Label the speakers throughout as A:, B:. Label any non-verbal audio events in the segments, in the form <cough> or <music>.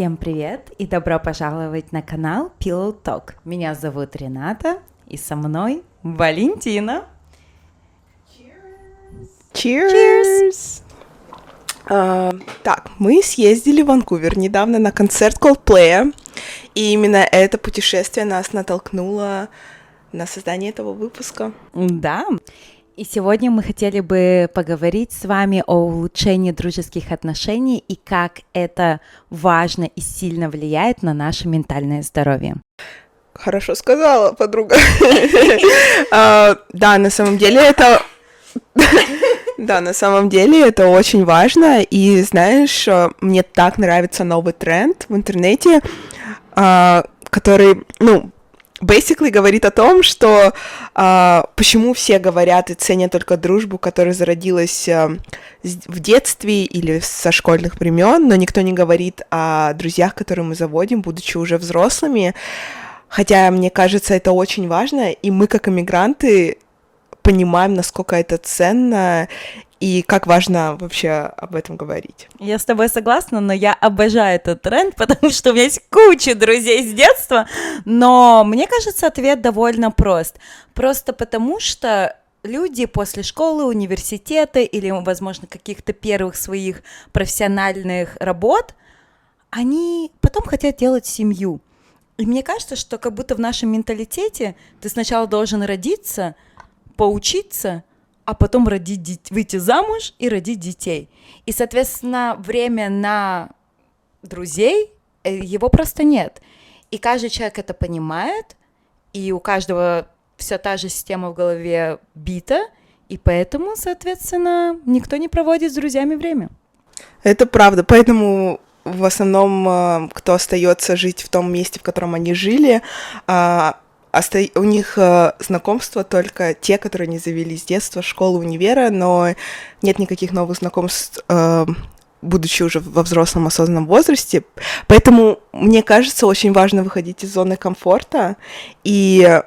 A: Всем привет и добро пожаловать на канал Pillow Talk. Меня зовут Рената и со мной Валентина.
B: Cheers! Cheers! А, так, мы съездили в Ванкувер недавно на концерт Coldplay, и именно это путешествие нас натолкнуло на создание этого выпуска.
A: Да, и сегодня мы хотели бы поговорить с вами о улучшении дружеских отношений и как это важно и сильно влияет на наше ментальное здоровье.
B: Хорошо сказала, подруга. <laughs> А, да, на самом деле это... Да, на самом деле это очень важно, и знаешь, мне так нравится новый тренд в интернете, а, который, ну, basically говорит о том, что э, почему все говорят и ценят только дружбу, которая зародилась э, в детстве или со школьных времен, но никто не говорит о друзьях, которые мы заводим, будучи уже взрослыми. Хотя, мне кажется, это очень важно, и мы, как иммигранты, понимаем, насколько это ценно, и как важно вообще об этом говорить.
A: Я с тобой согласна, но я обожаю этот тренд, <laughs> потому что у меня есть куча друзей с детства, но мне кажется, ответ довольно прост. Просто потому что люди после школы, университета или, возможно, каких-то первых своих профессиональных работ, они потом хотят делать семью. И мне кажется, что как будто в нашем менталитете ты сначала должен родиться, поучиться, а потом родить, выйти замуж и родить детей. И, соответственно, время на друзей, э, его просто нет. И каждый человек это понимает, и у каждого вся та же система в голове бита, и поэтому, соответственно, никто не проводит с друзьями время.
B: Это правда, поэтому в основном, э, кто остается жить в том месте, в котором они жили, а, оста... у них э, знакомства только те, которые не завели с детства, школы, универа, но нет никаких новых знакомств, э, будучи уже во взрослом осознанном возрасте. Поэтому, мне кажется, очень важно выходить из зоны комфорта и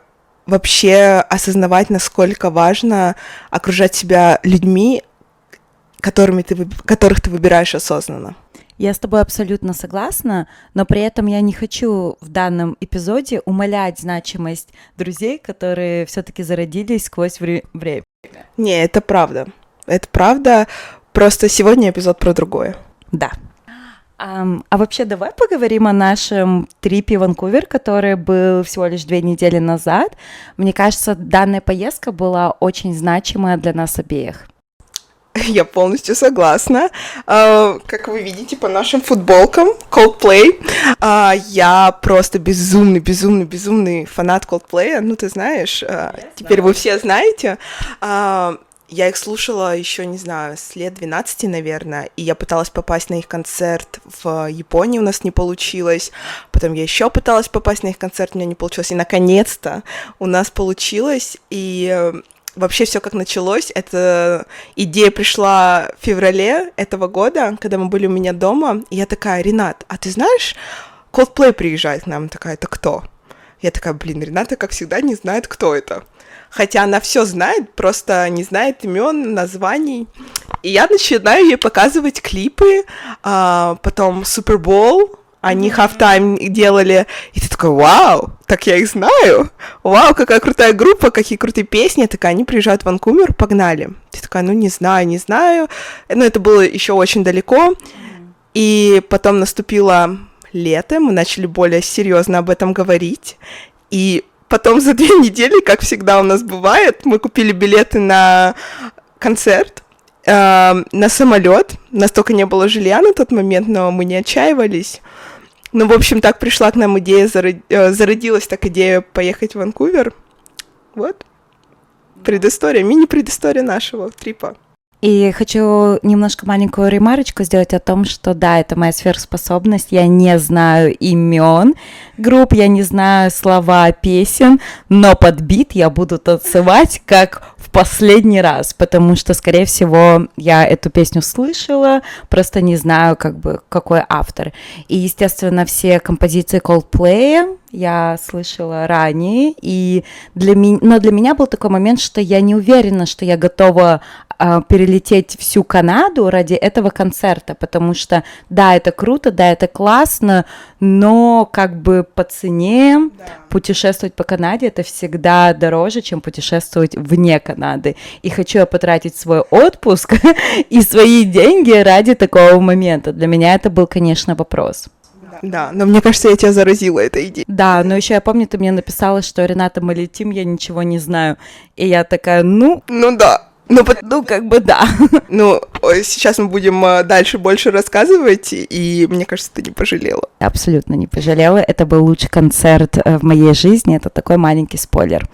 B: вообще осознавать, насколько важно окружать себя людьми, которыми ты, которых ты выбираешь осознанно.
A: Я с тобой абсолютно согласна, но при этом я не хочу в данном эпизоде умалять значимость друзей, которые все-таки зародились сквозь вре- время.
B: Не, это правда. Это правда. Просто сегодня эпизод про другое.
A: Да. Um, а вообще давай поговорим о нашем трипе Ванкувер, который был всего лишь две недели назад. Мне кажется, данная поездка была очень значимая для нас обеих. <laughs>
B: Я полностью согласна. Uh, как вы видите по нашим футболкам Coldplay, uh, я просто безумный, безумный, безумный фанат Coldplay. Ну, ты знаешь, uh, теперь вы все знаете. Я их слушала еще, не знаю, с лет 12, наверное, и я пыталась попасть на их концерт в Японии, у нас не получилось. Потом я еще пыталась попасть на их концерт, у меня не получилось. И наконец-то у нас получилось, и вообще все как началось. Эта идея пришла в феврале этого года, когда мы были у меня дома. И я такая, Ренат, а ты знаешь, Coldplay приезжает к нам. Такая, это кто? Я такая, блин, Рената, как всегда, не знает, кто это. Хотя она все знает, просто не знает имен, названий. И я начинаю ей показывать клипы, а, потом Супербол, они halftime делали, и ты такой, вау, так я их знаю, вау, какая крутая группа, какие крутые песни, так они приезжают в Ванкувер, погнали. Ты такая, ну не знаю, не знаю, но это было еще очень далеко, и потом наступило лето, мы начали более серьезно об этом говорить, и потом за две недели, как всегда у нас бывает, мы купили билеты на концерт, э, на самолет. Настолько не было жилья на тот момент, но мы не отчаивались. Ну, в общем, так пришла к нам идея, э, зародилась так идея поехать в Ванкувер. Вот. Предыстория, мини-предыстория нашего трипа.
A: И хочу немножко маленькую ремарочку сделать о том, что да, это моя сверхспособность. Я не знаю имен групп, я не знаю слова песен, но под бит я буду танцевать как в последний раз, потому что, скорее всего, я эту песню слышала, просто не знаю, как бы, какой автор. И, естественно, все композиции Coldplay я слышала ранее, и для меня, но для меня был такой момент, что я не уверена, что я готова перелететь всю Канаду ради этого концерта, потому что, да, это круто, да, это классно, но как бы по цене да. путешествовать по Канаде это всегда дороже, чем путешествовать вне Канады. И хочу я потратить свой отпуск <laughs> и свои деньги ради такого момента. Для меня это был, конечно, вопрос.
B: Да, но мне кажется, я тебя заразила этой идеей.
A: Да, но еще я помню, ты мне написала, что Рената, мы летим, я ничего не знаю. И я такая, ну...
B: Ну да.
A: Ну, ну, как бы да. <laughs>
B: Ну, сейчас мы будем э, дальше больше рассказывать, и мне кажется, ты не пожалела.
A: Абсолютно не пожалела. Это был лучший концерт э, в моей жизни. Это такой маленький спойлер.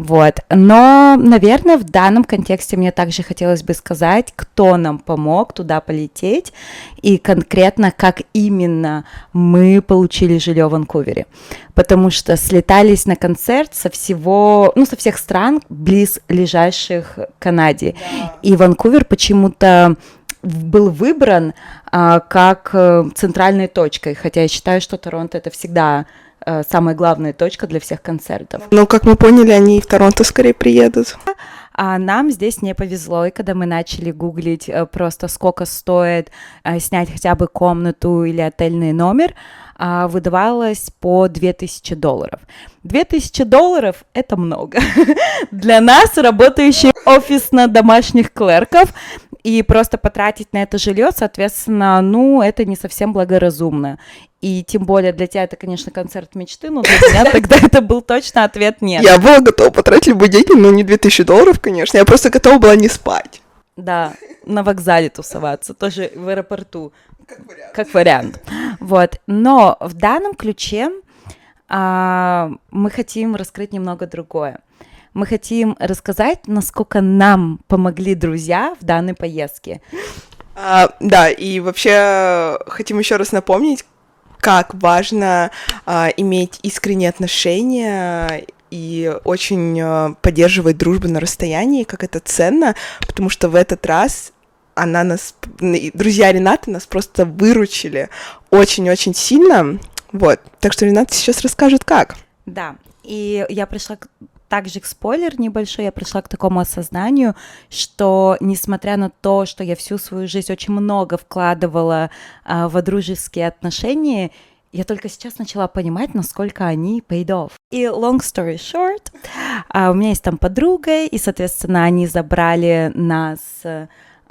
A: Вот. Но, наверное, в данном контексте мне также хотелось бы сказать, кто нам помог туда полететь и конкретно, как именно мы получили жилье в Ванкувере. Потому что слетались на концерт со всего, ну, со всех стран, близ ближайших Канаде. Да. И Ванкувер почему-то был выбран а, как э, центральной точкой, хотя я считаю, что Торонто это всегда самая главная точка для всех концертов.
B: Ну, как мы поняли, они и в Торонто скорее приедут.
A: А нам здесь не повезло, и когда мы начали гуглить э, просто сколько стоит э, снять хотя бы комнату или отельный номер, а, выдавалось по 2000 долларов. 2000 долларов — это много. <laughs> Для нас, работающих офисно-домашних клерков, и просто потратить на это жилье, соответственно, ну, это не совсем благоразумно. И тем более для тебя это, конечно, концерт мечты, но для меня <laughs> тогда это был точно ответ нет.
B: Я была готова потратить любые деньги, но не 2000 долларов, конечно. Я просто готова была не спать.
A: Да, на вокзале тусоваться, тоже в аэропорту. Как вариант. Как вариант. Вот. Но в данном ключе а, мы хотим раскрыть немного другое. Мы хотим рассказать, насколько нам помогли друзья в данной поездке.
B: А, да, и вообще хотим еще раз напомнить, как важно а, иметь искренние отношения и очень а, поддерживать дружбу на расстоянии, как это ценно, потому что в этот раз она нас, друзья Ренаты нас просто выручили очень-очень сильно, вот. Так что Рената сейчас расскажет, как.
A: Да, и я пришла также спойлер небольшой, я пришла к такому осознанию, что несмотря на то, что я всю свою жизнь очень много вкладывала а, в дружеские отношения, я только сейчас начала понимать, насколько они paid off. И long story short, а, у меня есть там подруга, и, соответственно, они забрали нас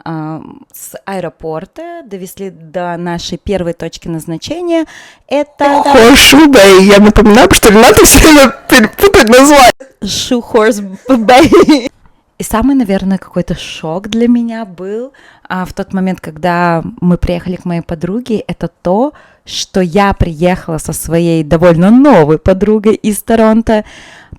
A: с аэропорта, довезли до нашей первой точки назначения. Это...
B: Хоршу Бэй. Я напоминаю, что Рената все время перепутать название.
A: Шу Хорс Бэй. И самый, наверное, какой-то шок для меня был а, в тот момент, когда мы приехали к моей подруге, это то, что я приехала со своей довольно новой подругой из Торонто,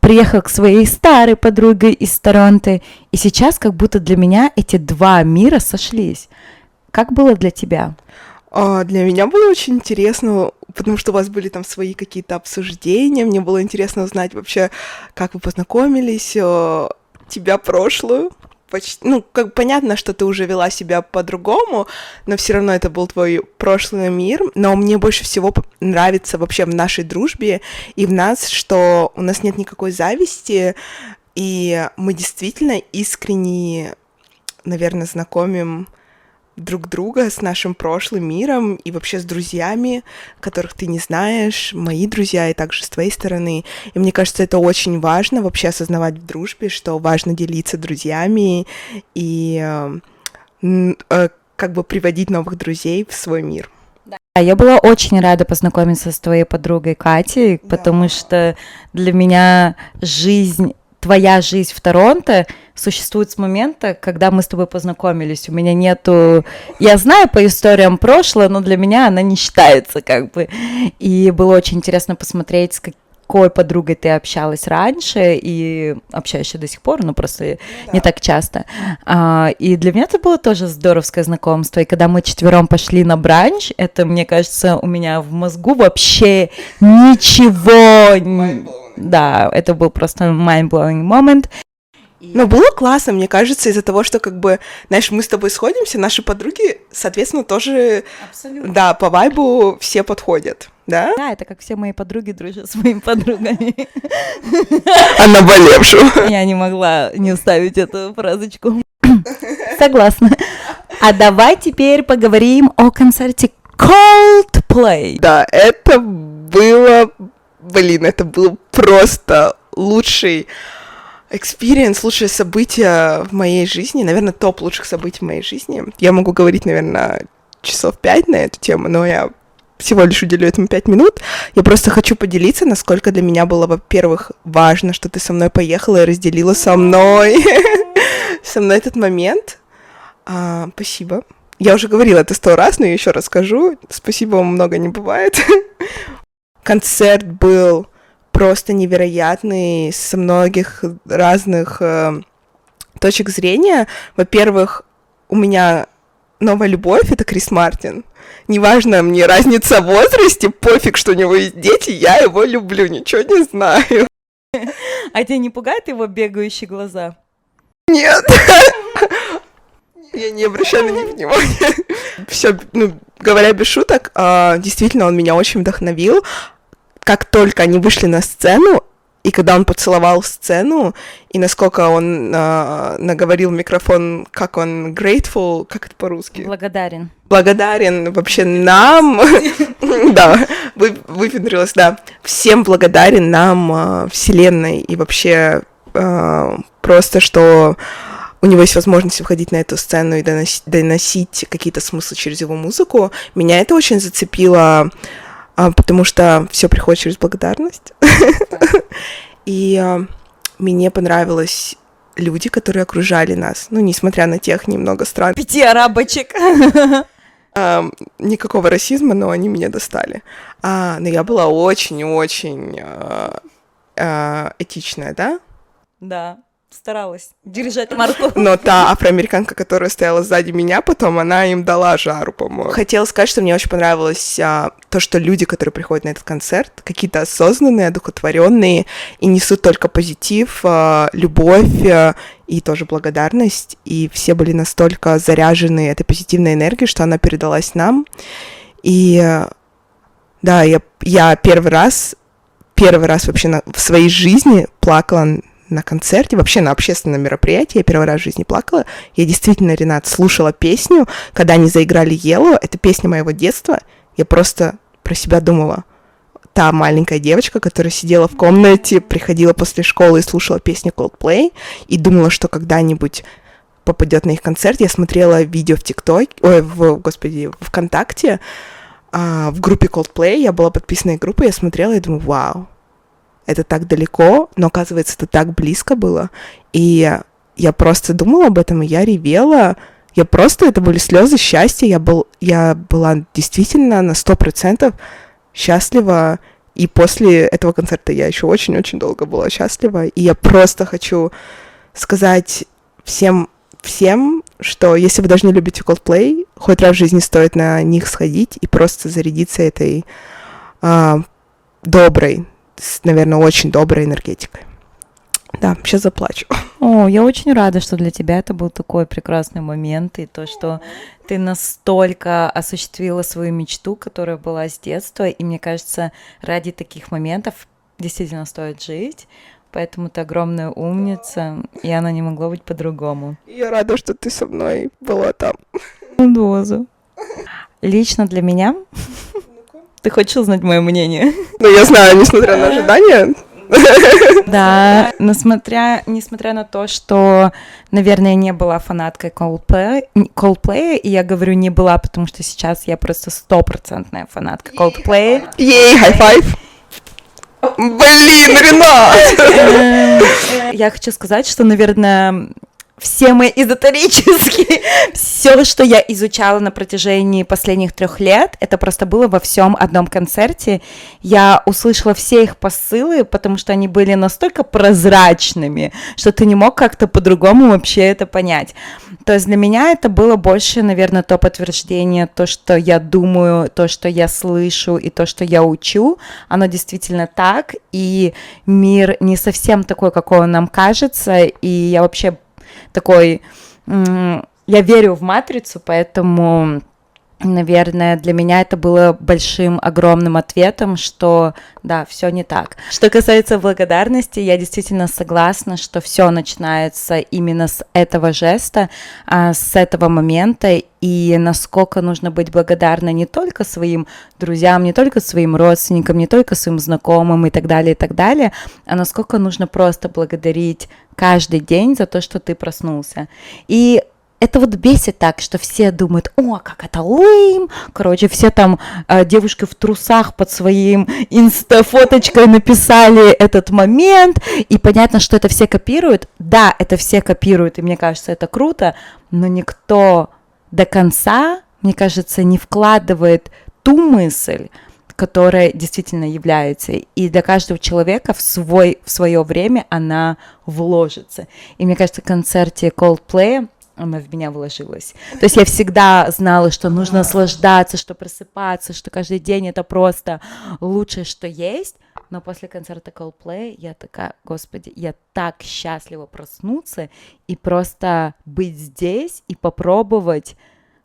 A: приехала к своей старой подруге из Торонто, и сейчас как будто для меня эти два мира сошлись. Как было для тебя?
B: А, для меня было очень интересно, потому что у вас были там свои какие-то обсуждения. Мне было интересно узнать вообще, как вы познакомились, тебя прошлую. Почти, ну, как понятно, что ты уже вела себя по-другому, но все равно это был твой прошлый мир. Но мне больше всего нравится вообще в нашей дружбе и в нас, что у нас нет никакой зависти, и мы действительно искренне, наверное, знакомим друг друга с нашим прошлым миром и вообще с друзьями, которых ты не знаешь, мои друзья и также с твоей стороны. И мне кажется, это очень важно вообще осознавать в дружбе, что важно делиться друзьями и э, э, как бы приводить новых друзей в свой мир.
A: Я была очень рада познакомиться с твоей подругой Катей, да. потому что для меня жизнь твоя жизнь в Торонто существует с момента, когда мы с тобой познакомились. У меня нету... Я знаю по историям прошлого, но для меня она не считается как бы. И было очень интересно посмотреть, с какой подругой ты общалась раньше и общаешься до сих пор, но просто ну да. не так часто. А, и для меня это было тоже здоровское знакомство. И когда мы четвером пошли на бранч, это, мне кажется, у меня в мозгу вообще ничего... Да, это был просто mind-blowing moment.
B: Но было классно, мне кажется, из-за того, что, как бы, знаешь, мы с тобой сходимся, наши подруги, соответственно, тоже, Абсолютно. да, по вайбу все подходят, да?
A: Да, это как все мои подруги дружат с моими подругами.
B: А наболевшую.
A: Я не могла не уставить эту фразочку. Согласна. А давай теперь поговорим о концерте Coldplay.
B: Да, это было, блин, это был просто лучший experience, лучшее событие в моей жизни, наверное, топ лучших событий в моей жизни. Я могу говорить, наверное, часов пять на эту тему, но я всего лишь уделю этому пять минут. Я просто хочу поделиться, насколько для меня было, во-первых, важно, что ты со мной поехала и разделила со мной, <laughs> со мной этот момент. А, спасибо. Я уже говорила это сто раз, но я еще раз скажу. Спасибо вам много не бывает. <laughs> Концерт был просто невероятный со многих разных э, точек зрения. Во-первых, у меня новая любовь — это Крис Мартин. Неважно мне разница в возрасте, пофиг, что у него есть дети, я его люблю, ничего не знаю. <laughs>
A: А тебя не пугают его бегающие глаза?
B: Нет. Я не обращаю на них внимания. Все, ну, говоря без шуток, а, действительно, он меня очень вдохновил. Как только они вышли на сцену, и когда он поцеловал сцену, и насколько он э, наговорил в микрофон, как он grateful, как это по-русски?
A: Благодарен.
B: Благодарен вообще нам, <laughs> да, выпендрилась, да, всем благодарен нам, э, Вселенной, и вообще э, просто, что у него есть возможность выходить на эту сцену и доносить, доносить какие-то смыслы через его музыку. Меня это очень зацепило а, потому что все приходит через благодарность. <laughs> И а, мне понравилось люди, которые окружали нас, ну, несмотря на тех немного стран.
A: Пяти арабочек. <laughs>
B: А, никакого расизма, но они меня достали. А, но я была очень-очень а, а, этичная, да?
A: Да старалась держать марку. <laughs>
B: Но та афроамериканка, которая стояла сзади меня потом, она им дала жару, по-моему. Хотела сказать, что мне очень понравилось а, то, что люди, которые приходят на этот концерт, какие-то осознанные, одухотворенные и несут только позитив, а, любовь а, и тоже благодарность. И все были настолько заряжены этой позитивной энергией, что она передалась нам. И да, я, я первый раз, первый раз вообще на, в своей жизни плакала на концерте, вообще на общественном мероприятии, я первый раз в жизни плакала. Я действительно, Ренат, слушала песню, когда они заиграли Yellow, это песня моего детства. Я просто про себя думала. Та маленькая девочка, которая сидела в комнате, приходила после школы и слушала песни Coldplay, и думала, что когда-нибудь попадет на их концерт. Я смотрела видео в ТикТок, ой, в, господи, в ВКонтакте, а, в группе Coldplay, я была подписана их группой, я смотрела и думаю, вау, это так далеко, но оказывается, это так близко было. И я просто думала об этом, и я ревела. Я просто, это были слезы счастья. Я, был, я была действительно на сто процентов счастлива. И после этого концерта я еще очень-очень долго была счастлива. И я просто хочу сказать всем, всем, что если вы даже не любите Coldplay, хоть раз в жизни стоит на них сходить и просто зарядиться этой а, доброй, с, наверное, очень доброй энергетикой. Да, сейчас заплачу.
A: О, я очень рада, что для тебя это был такой прекрасный момент, и то, что ты настолько осуществила свою мечту, которая была с детства, и мне кажется, ради таких моментов действительно стоит жить, поэтому ты огромная умница, и она не могла быть по-другому.
B: Я рада, что ты со мной была там.
A: Дозу. Лично для меня ты хочешь узнать мое мнение?
B: Ну, я знаю, несмотря на ожидания. <laughs>
A: Да, несмотря, несмотря на то, что, наверное, не была фанаткой Coldplay, Coldplay, и я говорю не была, потому что сейчас я просто стопроцентная фанатка Coldplay.
B: Ей, high five! Блин, Ренат! <laughs>
A: Я хочу сказать, что, наверное, все мои эзотерические, <laughs> все, что я изучала на протяжении последних трех лет, это просто было во всем одном концерте. Я услышала все их посылы, потому что они были настолько прозрачными, что ты не мог как-то по-другому вообще это понять. То есть для меня это было больше, наверное, то подтверждение, то, что я думаю, то, что я слышу и то, что я учу, оно действительно так, и мир не совсем такой, какой он нам кажется, и я вообще такой, я верю в матрицу, поэтому наверное, для меня это было большим, огромным ответом, что да, все не так. Что касается благодарности, я действительно согласна, что все начинается именно с этого жеста, а, с этого момента, и насколько нужно быть благодарна не только своим друзьям, не только своим родственникам, не только своим знакомым и так далее, и так далее, а насколько нужно просто благодарить каждый день за то, что ты проснулся. И это вот бесит так, что все думают, о, как это лейм, короче, все там э, девушки в трусах под своим инста-фоточкой написали этот момент, и понятно, что это все копируют, да, это все копируют, и мне кажется, это круто, но никто до конца, мне кажется, не вкладывает ту мысль, которая действительно является. И для каждого человека в, свой, в свое время она вложится. И мне кажется, в концерте Coldplay она в меня вложилась. То есть я всегда знала, что нужно наслаждаться, что просыпаться, что каждый день это просто лучшее, что есть. Но после концерта Coldplay я такая, господи, я так счастлива проснуться и просто быть здесь и попробовать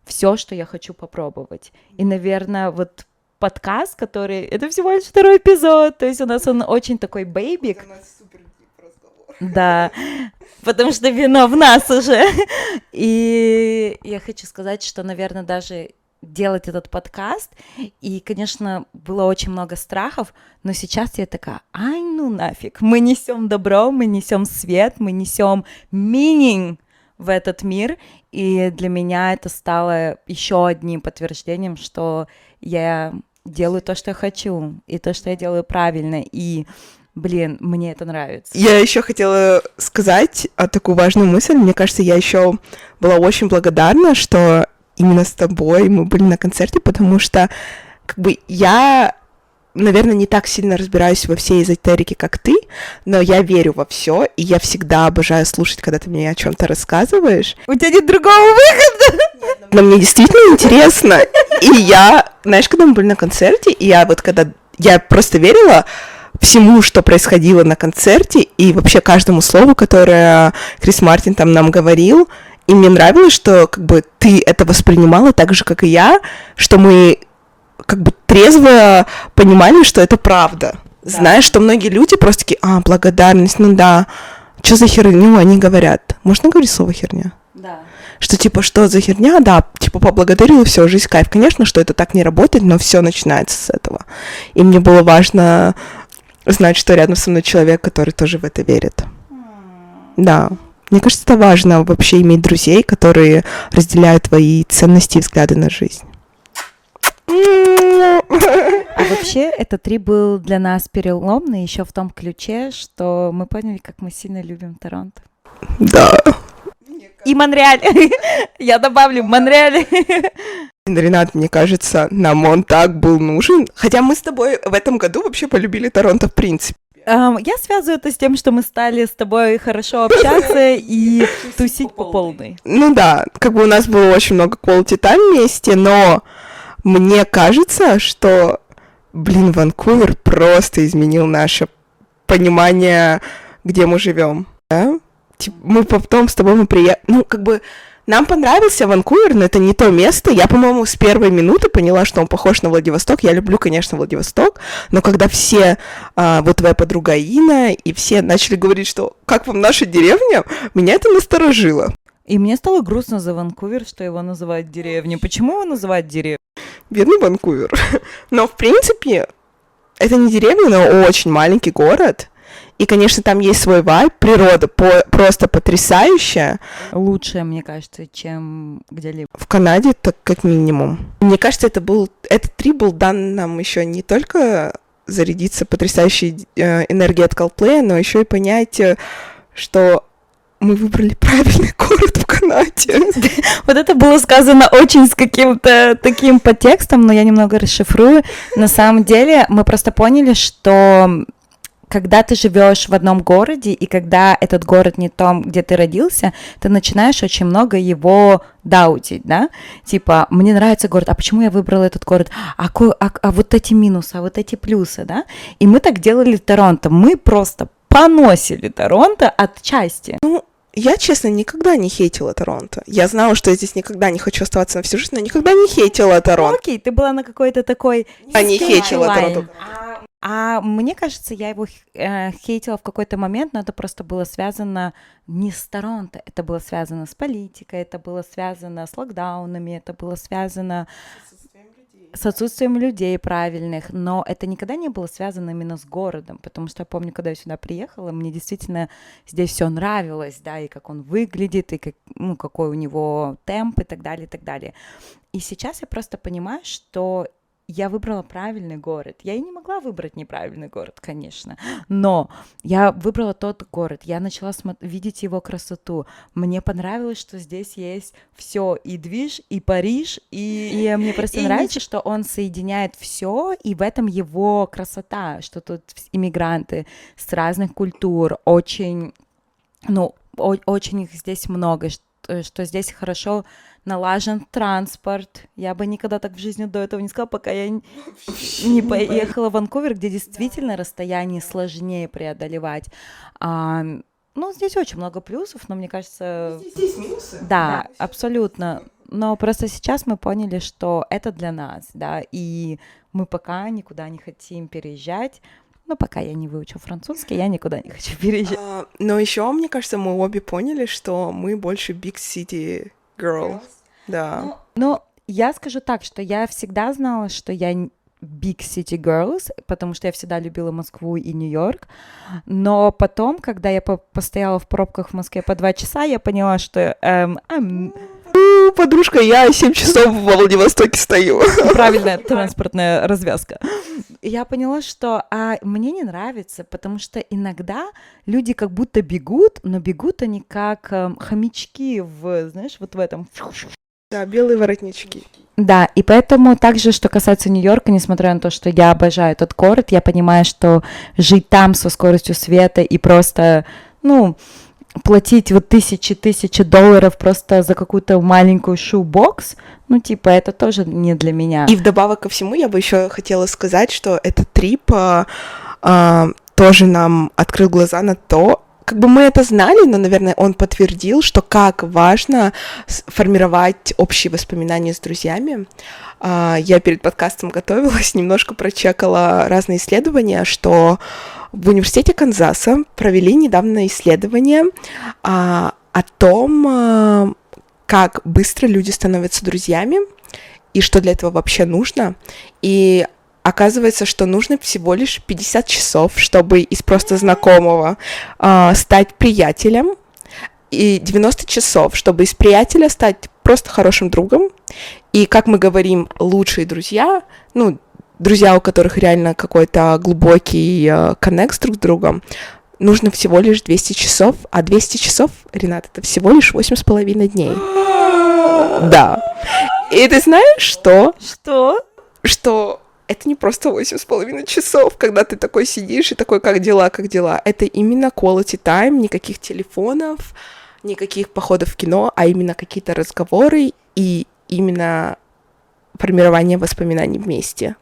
A: все, что я хочу попробовать. И, наверное, вот подкаст, который... Это всего лишь второй эпизод, то есть у нас он очень такой бейбик. Да, потому что вино в нас уже. И я хочу сказать, что, наверное, даже делать этот подкаст, и, конечно, было очень много страхов, но сейчас я такая, ай, ну нафиг, мы несем добро, мы несем свет, мы несем meaning в этот мир, и для меня это стало еще одним подтверждением, что я делаю то, что я хочу, и то, что я делаю правильно, и Блин, мне это нравится.
B: Я еще хотела сказать а, такую важную мысль. Мне кажется, я еще была очень благодарна, что именно с тобой мы были на концерте, потому что как бы я наверное, не так сильно разбираюсь во всей эзотерике, как ты, но я верю во все, и я всегда обожаю слушать, когда ты мне о чем-то рассказываешь.
A: У тебя нет другого выхода. <laughs>
B: Но мне действительно интересно. И я, знаешь, когда мы были на концерте, и я вот когда я просто верила, всему, что происходило на концерте, и вообще каждому слову, которое Крис Мартин там нам говорил. И мне нравилось, что как бы ты это воспринимала так же, как и я, что мы как бы трезво понимали, что это правда. Да. Знаешь, что многие люди просто такие, а, благодарность, ну да, что за херню они говорят. Можно говорить слово херня?
A: Да.
B: Что типа, что за херня, да, типа поблагодарила, все, жизнь кайф. Конечно, что это так не работает, но все начинается с этого. И мне было важно знать, что рядом со мной человек, который тоже в это верит. Да. Мне кажется, это важно вообще иметь друзей, которые разделяют твои ценности и взгляды на жизнь.
A: А <laughs> вообще этот трип был для нас переломный еще в том ключе, что мы поняли, как мы сильно любим Торонто.
B: Да.
A: И Монреаль. <laughs> Я добавлю Монреаль.
B: Ренат, мне кажется, нам он так был нужен. Хотя мы с тобой в этом году вообще полюбили Торонто в принципе.
A: Um, я связываю это с тем, что мы стали с тобой хорошо общаться <laughs> и тусить по полной.
B: Ну да, как бы у нас было очень много quality time вместе, но мне кажется, что, блин, Ванкувер просто изменил наше понимание, где мы живем. Да? Типа, мы потом с тобой мы приехали, ну, как бы нам понравился Ванкувер, но это не то место. Я, по-моему, с первой минуты поняла, что он похож на Владивосток. Я люблю, конечно, Владивосток, но когда все, а, вот твоя подруга Ина, и все начали говорить, что как вам наша деревня, меня это насторожило.
A: И мне стало грустно за Ванкувер, что его называют деревней. Почему его называют деревней?
B: Бедный Ванкувер. <laughs> Но, в принципе, это не деревня, но очень маленький город. И, конечно, там есть свой вайб, природа по просто потрясающая.
A: Лучшая, мне кажется, чем где-либо.
B: В Канаде, так как минимум. Мне кажется, это был, этот трип был дан нам еще не только зарядиться потрясающей э, энергией от Coldplay, но еще и понять, э, что мы выбрали <laughs> правильный город в Канаде. <laughs>
A: Вот это было сказано очень с каким-то таким подтекстом, но я немного расшифрую. На самом деле мы просто поняли, что когда ты живешь в одном городе, и когда этот город не том, где ты родился, ты начинаешь очень много его даутить, да? Типа, мне нравится город, а почему я выбрала этот город? А, а, а вот эти минусы, а вот эти плюсы, да? И мы так делали в Торонто. Мы просто поносили Торонто от части.
B: Ну, я, честно, никогда не хейтила Торонто. Я знала, что я здесь никогда не хочу оставаться на всю жизнь, но никогда не хейтила Торонто.
A: Окей, ты была на какой-то такой...
B: Я не хейтила Торонто.
A: А мне кажется, я его э, хейтила в какой-то момент, но это просто было связано не с Торонто, это было связано с политикой, это было связано с локдаунами, это было связано с отсутствием людей правильных, но это никогда не было связано именно с городом, потому что я помню, когда я сюда приехала, мне действительно здесь все нравилось, да, и как он выглядит, и как, ну, какой у него темп и так далее, и так далее. И сейчас я просто понимаю, что я выбрала правильный город. Я и не могла выбрать неправильный город, конечно, но я выбрала тот город. Я начала видеть его красоту. Мне понравилось, что здесь есть все и движ, и Париж, и, и мне просто и нравится, что он соединяет все, и в этом его красота, что тут иммигранты с разных культур, очень, ну, очень их здесь много, что, что здесь хорошо налажен транспорт. Я бы никогда так в жизни до этого не сказала, пока я не поехала в Ванкувер, где действительно расстояние сложнее преодолевать. А, ну, здесь очень много плюсов, но мне кажется...
B: Здесь, здесь минусы?
A: Да, да абсолютно. Но просто сейчас мы поняли, что это для нас, да, и мы пока никуда не хотим переезжать, но пока я не выучу французский, я никуда не хочу переезжать. А,
B: но еще, мне кажется, мы обе поняли, что мы больше big city girl. Да.
A: Ну, ну, я скажу так, что я всегда знала, что я big city girls, потому что я всегда любила Москву и Нью-Йорк. Но потом, когда я по постояла в пробках в Москве по два часа, я поняла, что эм, эм,
B: подружка, я 7 часов в Владивостоке стою.
A: Правильная транспортная развязка. Я поняла, что а, мне не нравится, потому что иногда люди как будто бегут, но бегут они как эм, хомячки в, знаешь, вот в этом
B: да, белые воротнички.
A: Да, и поэтому также, что касается Нью-Йорка, несмотря на то, что я обожаю этот город, я понимаю, что жить там со скоростью света и просто, ну, платить вот тысячи-тысячи долларов просто за какую-то маленькую шоу-бокс, ну, типа, это тоже не для меня.
B: И вдобавок ко всему, я бы еще хотела сказать, что этот трип а, а, тоже нам открыл глаза на то, как бы мы это знали, но, наверное, он подтвердил, что как важно формировать общие воспоминания с друзьями. А, я перед подкастом <laughs> готовилась, немножко прочекала разные исследования, что в университете Канзаса провели недавно исследование а, о том, а, как быстро люди становятся друзьями и что для этого вообще нужно. И оказывается, что нужно всего лишь 50 часов, чтобы из просто знакомого э, стать приятелем, и 90 часов, чтобы из приятеля стать просто хорошим другом. И, как мы говорим, лучшие друзья, ну, друзья, у которых реально какой-то глубокий э, коннект друг с другом, нужно всего лишь 200 часов, а 200 часов, Ренат, это всего лишь 8,5 дней. <gasps> Да. И ты знаешь, что?
A: Что?
B: Что это не просто восемь с половиной часов, когда ты такой сидишь и такой, как дела, как дела. Это именно quality time, никаких телефонов, никаких походов в кино, а именно какие-то разговоры и именно формирование воспоминаний вместе.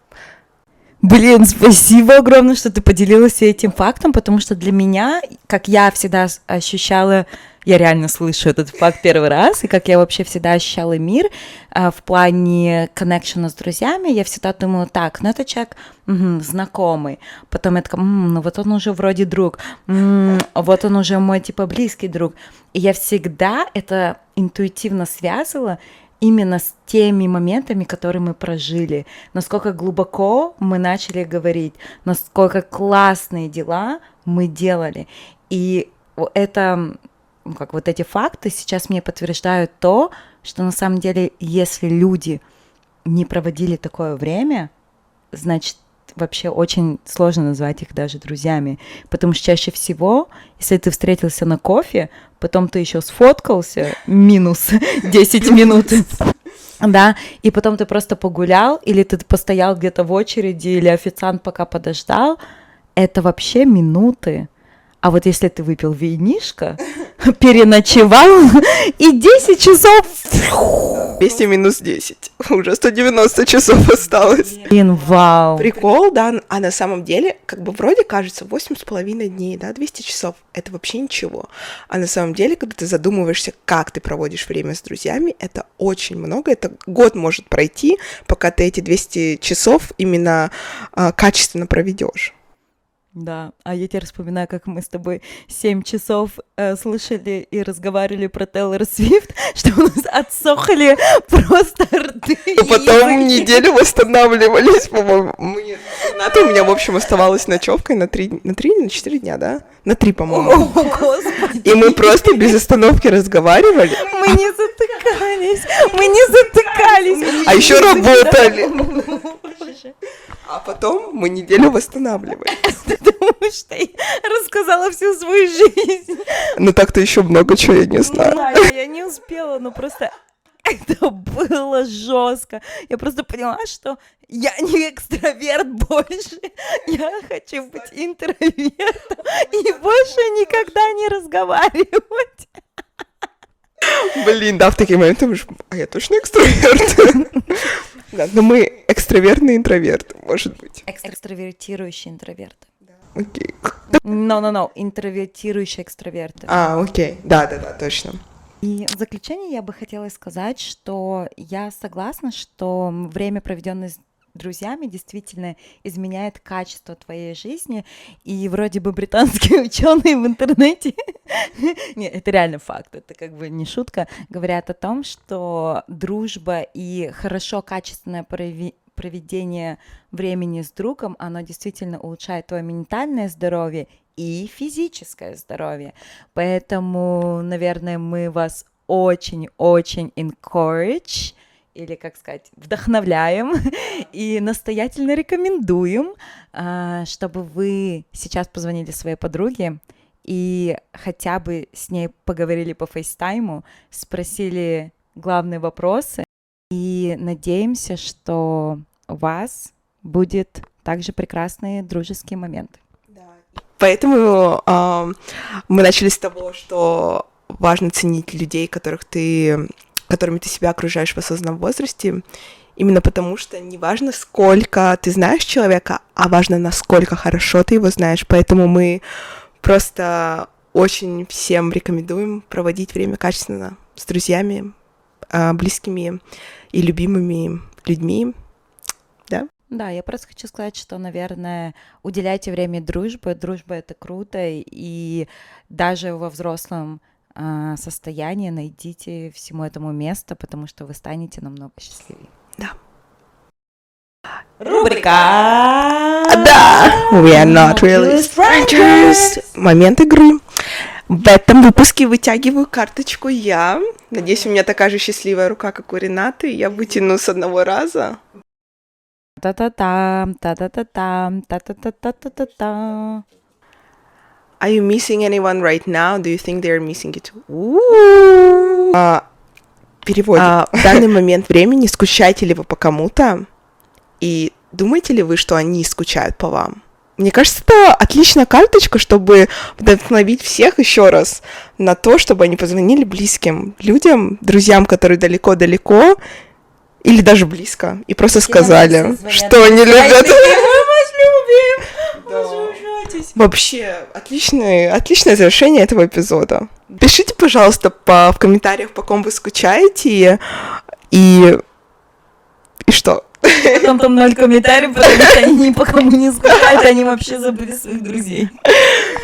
A: Блин, спасибо огромное, что ты поделилась этим фактом, потому что для меня, как я всегда ощущала я реально слышу этот факт первый раз, и как я вообще всегда ощущала мир а, в плане коннекшена с друзьями, я всегда думала, так, ну это человек угу, знакомый, потом я такая, ну вот он уже вроде друг, м-м, вот он уже мой типа близкий друг, и я всегда это интуитивно связывала именно с теми моментами, которые мы прожили, насколько глубоко мы начали говорить, насколько классные дела мы делали. И это как вот эти факты сейчас мне подтверждают то, что на самом деле, если люди не проводили такое время, значит, вообще очень сложно назвать их даже друзьями, потому что чаще всего, если ты встретился на кофе, потом ты еще сфоткался, минус <laughs> 10 минут, да, и потом ты просто погулял, или ты постоял где-то в очереди, или официант пока подождал, это вообще минуты, А вот если ты выпил винишко, <laughs> переночевал, и 10 часов...
B: 200 минус 10. Уже 190 часов осталось.
A: Блин, вау.
B: Прикол, да, а на самом деле, как бы вроде кажется, 8,5 дней, да, 200 часов, это вообще ничего. А на самом деле, когда ты задумываешься, как ты проводишь время с друзьями, это очень много, это год может пройти, пока ты эти 200 часов именно э, качественно проведешь.
A: Да, а я теперь вспоминаю, как мы с тобой 7 часов э, слышали и разговаривали про Тейлор Свифт, <laughs> что у нас отсохли просто рты.
B: И потом неделю восстанавливались, <laughs> по-моему. Мы... Ната у меня, в общем, оставалась ночевкой на 3, на 3 на 4 дня, да? На 3, по-моему.
A: О, господи.
B: И мы просто без остановки разговаривали.
A: Мы не затыкались, мы не затыкались.
B: А еще работали. А потом мы неделю восстанавливались. <laughs>
A: Потому что я рассказала всю свою жизнь.
B: Ну так-то еще много чего я не знаю.
A: Да, я не успела, но просто это было жестко. Я просто поняла, что я не экстраверт больше. Я хочу быть интровертом и больше никогда не разговаривать.
B: Блин, да, в такие моменты думаешь, а я точно экстраверт? <laughs> Да, но мы экстравертные интроверты, может быть.
A: Экстравертирующие интроверты.
B: Окей.
A: No-no-no, интровертирующие экстраверты.
B: А, окей, да-да-да, точно.
A: И в заключение я бы хотела сказать, что я согласна, что время, проведенное друзьями, действительно изменяет качество твоей жизни. И вроде бы британские <laughs> ученые в интернете, <laughs> нет, это реально факт, это как бы не шутка, говорят о том, что дружба и хорошо качественное проведение времени с другом, оно действительно улучшает твое ментальное здоровье и физическое здоровье. Поэтому, наверное, мы вас очень-очень encourage или, как сказать, вдохновляем <laughs> и настоятельно рекомендуем, а, чтобы вы сейчас позвонили своей подруге и хотя бы с ней поговорили по фейстайму, спросили главные вопросы, и надеемся, что у вас будет также прекрасные дружеские моменты.
B: Поэтому э, мы начали с того, что важно ценить людей, которых ты, которыми ты себя окружаешь в осознанном возрасте, именно потому что не важно, сколько ты знаешь человека, а важно, насколько хорошо ты его знаешь. Поэтому мы просто очень всем рекомендуем проводить время качественно с друзьями, а, близкими и любимыми людьми. Да?
A: Да, я просто хочу сказать, что, наверное, уделяйте время дружбе. Дружба это круто, и даже во взрослом а, состоянии найдите всему этому место, потому что вы станете намного счастливее.
B: Да.
A: Рубрика.
B: Да, we are not really strangers. Момент игры. В этом выпуске вытягиваю карточку я. Надеюсь, у меня такая же счастливая рука, как у Ренаты. Я вытяну с одного раза.
A: Та-та-там, та-та-та-там, та-та-та-та-та-та.
B: Are you missing anyone right now? Do you think they're missing? У-у-у. А, Переводим. А, в данный момент времени скучаете ли вы по кому-то? И думаете ли вы, что они скучают по вам? Мне кажется, это отличная карточка, чтобы вдохновить всех еще раз на то, чтобы они позвонили близким людям, друзьям, которые далеко-далеко, или даже близко, и просто сказали, что они любят. Вообще, отличное, отличное завершение этого эпизода. Пишите, пожалуйста, по, в комментариях, по ком вы скучаете, и... И что?
A: Потом там ноль комментариев, потому что они ни по кому не скучают, они вообще забыли своих друзей.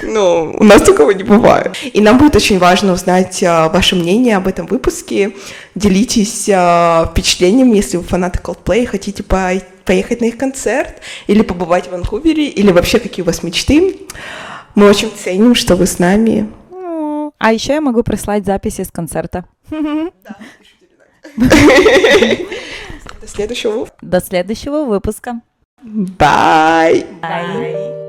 B: Ну, у нас такого не бывает. И нам будет очень важно узнать а, ваше мнение об этом выпуске. Делитесь а, впечатлением, если вы фанаты Coldplay, хотите по поехать на их концерт, или побывать в Ванкувере, или вообще какие у вас мечты. Мы очень ценим, что вы с нами.
A: А еще я могу прислать записи с концерта.
B: До следующего.
A: До следующего выпуска.
B: Bye.
A: Bye.